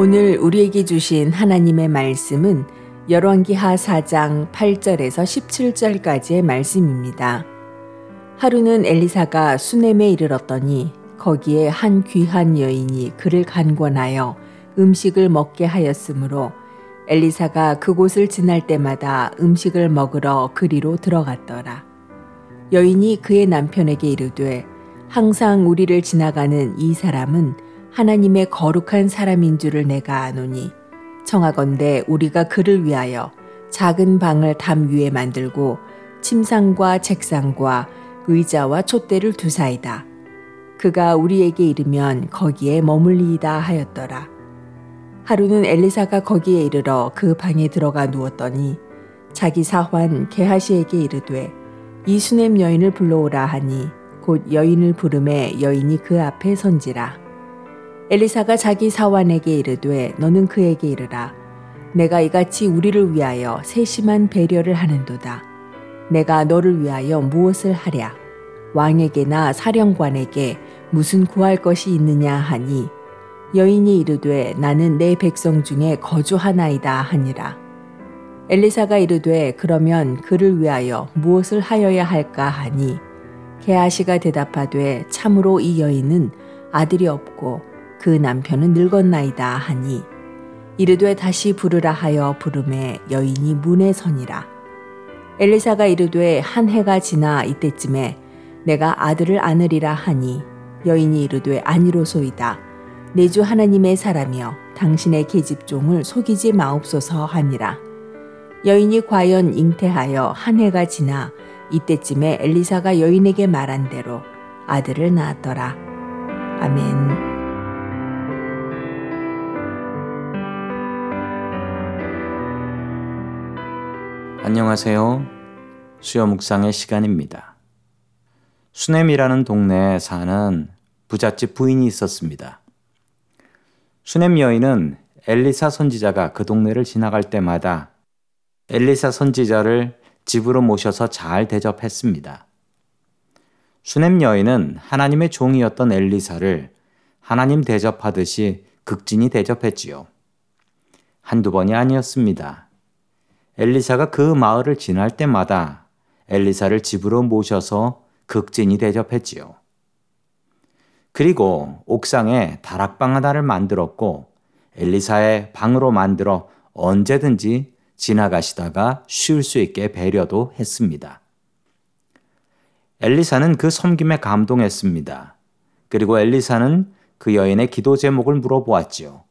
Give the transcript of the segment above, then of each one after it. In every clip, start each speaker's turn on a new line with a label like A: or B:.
A: 오늘 우리에게 주신 하나님의 말씀은 열왕기하 4장 8절에서 17절까지의 말씀입니다. 하루는 엘리사가 수넴에 이르렀더니 거기에 한 귀한 여인이 그를 간권하여 음식을 먹게 하였으므로 엘리사가 그곳을 지날 때마다 음식을 먹으러 그리로 들어갔더라. 여인이 그의 남편에게 이르되 항상 우리를 지나가는 이 사람은 하나님의 거룩한 사람인 줄을 내가 아노니 청하건대 우리가 그를 위하여 작은 방을 담 위에 만들고 침상과 책상과 의자와 촛대를 두사이다. 그가 우리에게 이르면 거기에 머물리이다 하였더라. 하루는 엘리사가 거기에 이르러 그 방에 들어가 누웠더니 자기 사환 게하시에게 이르되 이 수냄 여인을 불러오라 하니 곧 여인을 부름에 여인이 그 앞에 선지라. 엘리사가 자기 사환에게 이르되 너는 그에게 이르라. 내가 이같이 우리를 위하여 세심한 배려를 하는도다. 내가 너를 위하여 무엇을 하랴? 왕에게나 사령관에게 무슨 구할 것이 있느냐 하니 여인이 이르되 나는 내 백성 중에 거주하나이다 하니라. 엘리사가 이르되 그러면 그를 위하여 무엇을 하여야 할까 하니 게하시가 대답하되 참으로 이 여인은 아들이 없고 그 남편은 늙었나이다 하니 이르되 다시 부르라 하여 부름에 여인이 문에 서니라. 엘리사가 이르되 한 해가 지나 이때쯤에 내가 아들을 안으리라 하니 여인이 이르되 아니로소이다. 내 주 하나님의 사람이여 당신의 계집종을 속이지 마옵소서 하니라. 여인이 과연 잉태하여 한 해가 지나 이때쯤에 엘리사가 여인에게 말한 대로 아들을 낳았더라. 아멘.
B: 안녕하세요. 수요 묵상의 시간입니다. 수넴이라는 동네에 사는 부잣집 부인이 있었습니다. 수넴 여인은 엘리사 선지자가 그 동네를 지나갈 때마다 엘리사 선지자를 집으로 모셔서 잘 대접했습니다. 수넴 여인은 하나님의 종이었던 엘리사를 하나님 대접하듯이 극진히 대접했지요. 한두 번이 아니었습니다. 엘리사가 그 마을을 지날 때마다 엘리사를 집으로 모셔서 극진히 대접했지요. 그리고 옥상에 다락방 하나를 만들었고 엘리사의 방으로 만들어 언제든지 지나가시다가 쉴 수 있게 배려도 했습니다. 엘리사는 그 섬김에 감동했습니다. 그리고 엘리사는 그 여인의 기도 제목을 물어보았지요.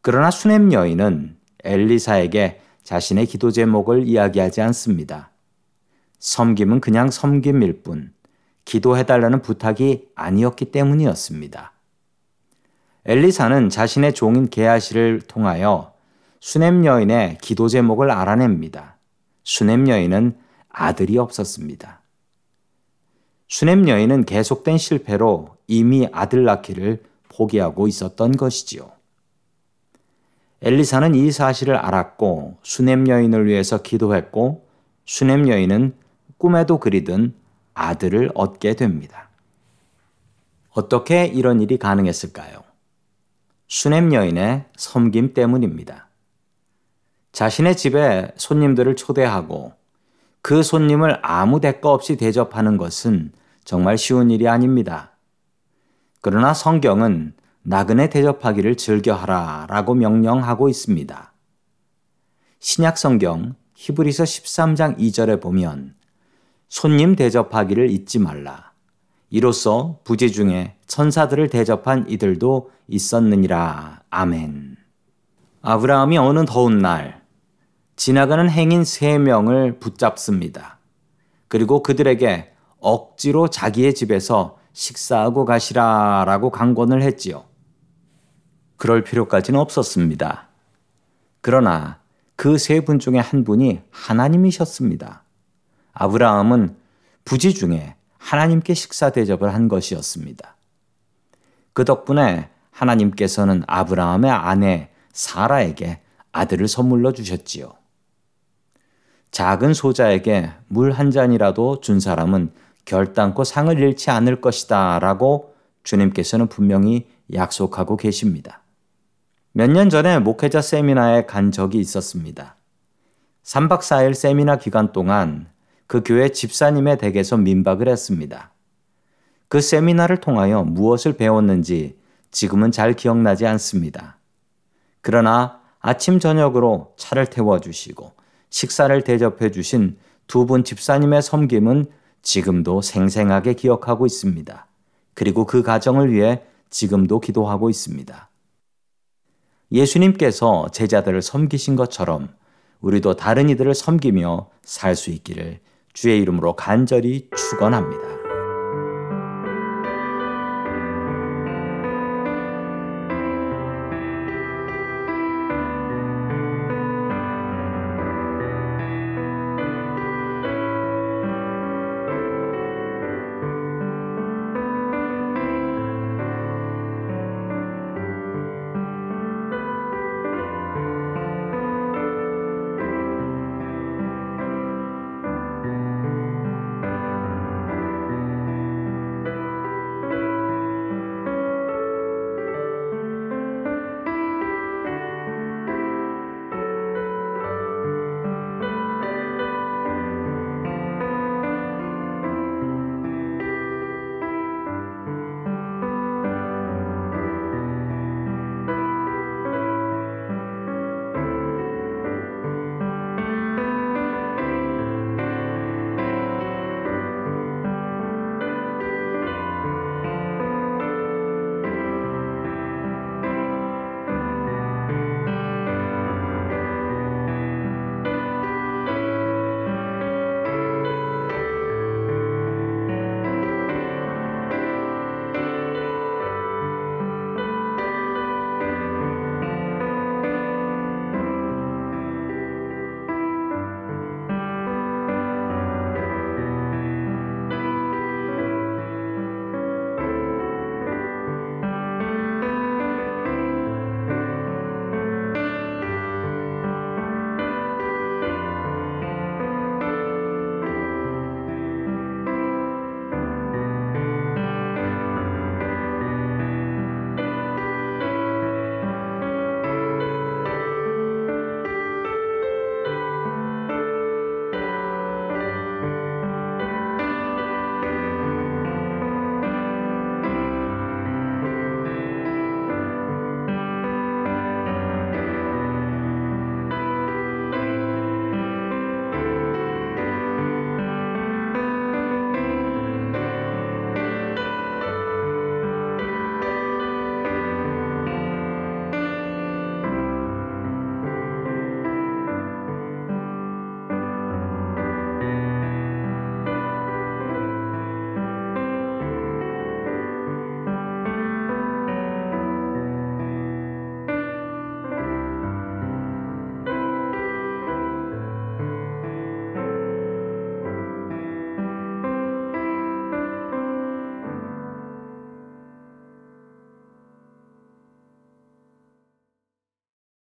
B: 그러나 수넴 여인은 엘리사에게 자신의 기도 제목을 이야기하지 않습니다. 섬김은 그냥 섬김일 뿐 기도해달라는 부탁이 아니었기 때문이었습니다. 엘리사는 자신의 종인 게하시를 통하여 수넴 여인의 기도 제목을 알아냅니다. 수넴 여인은 아들이 없었습니다. 수넴 여인은 계속된 실패로 이미 아들 낳기를 포기하고 있었던 것이지요. 엘리사는 이 사실을 알았고 수넴 여인을 위해서 기도했고 수넴 여인은 꿈에도 그리던 아들을 얻게 됩니다. 어떻게 이런 일이 가능했을까요? 수넴 여인의 섬김 때문입니다. 자신의 집에 손님들을 초대하고 그 손님을 아무 대가 없이 대접하는 것은 정말 쉬운 일이 아닙니다. 그러나 성경은 나그네 대접하기를 즐겨하라 라고 명령하고 있습니다. 신약 성경 히브리서 13장 2절에 보면 손님 대접하기를 잊지 말라. 이로써 부재 중에 천사들을 대접한 이들도 있었느니라. 아멘. 아브라함이 어느 더운 날 지나가는 행인 세 명을 붙잡습니다. 그리고 그들에게 억지로 자기의 집에서 식사하고 가시라라고 강권을 했지요. 그럴 필요까지는 없었습니다. 그러나 그 세 분 중에 한 분이 하나님이셨습니다. 아브라함은 부지 중에 하나님께 식사 대접을 한 것이었습니다. 그 덕분에 하나님께서는 아브라함의 아내 사라에게 아들을 선물로 주셨지요. 작은 소자에게 물 한 잔이라도 준 사람은 결단코 상을 잃지 않을 것이다 라고 주님께서는 분명히 약속하고 계십니다. 몇 년 전에 목회자 세미나에 간 적이 있었습니다. 3박 4일 세미나 기간 동안 그 교회 집사님의 댁에서 민박을 했습니다. 그 세미나를 통하여 무엇을 배웠는지 지금은 잘 기억나지 않습니다. 그러나 아침 저녁으로 차를 태워주시고 식사를 대접해 주신 두 분 집사님의 섬김은 지금도 생생하게 기억하고 있습니다. 그리고 그 가정을 위해 지금도 기도하고 있습니다. 예수님께서 제자들을 섬기신 것처럼 우리도 다른 이들을 섬기며 살 수 있기를 주의 이름으로 간절히 축원합니다.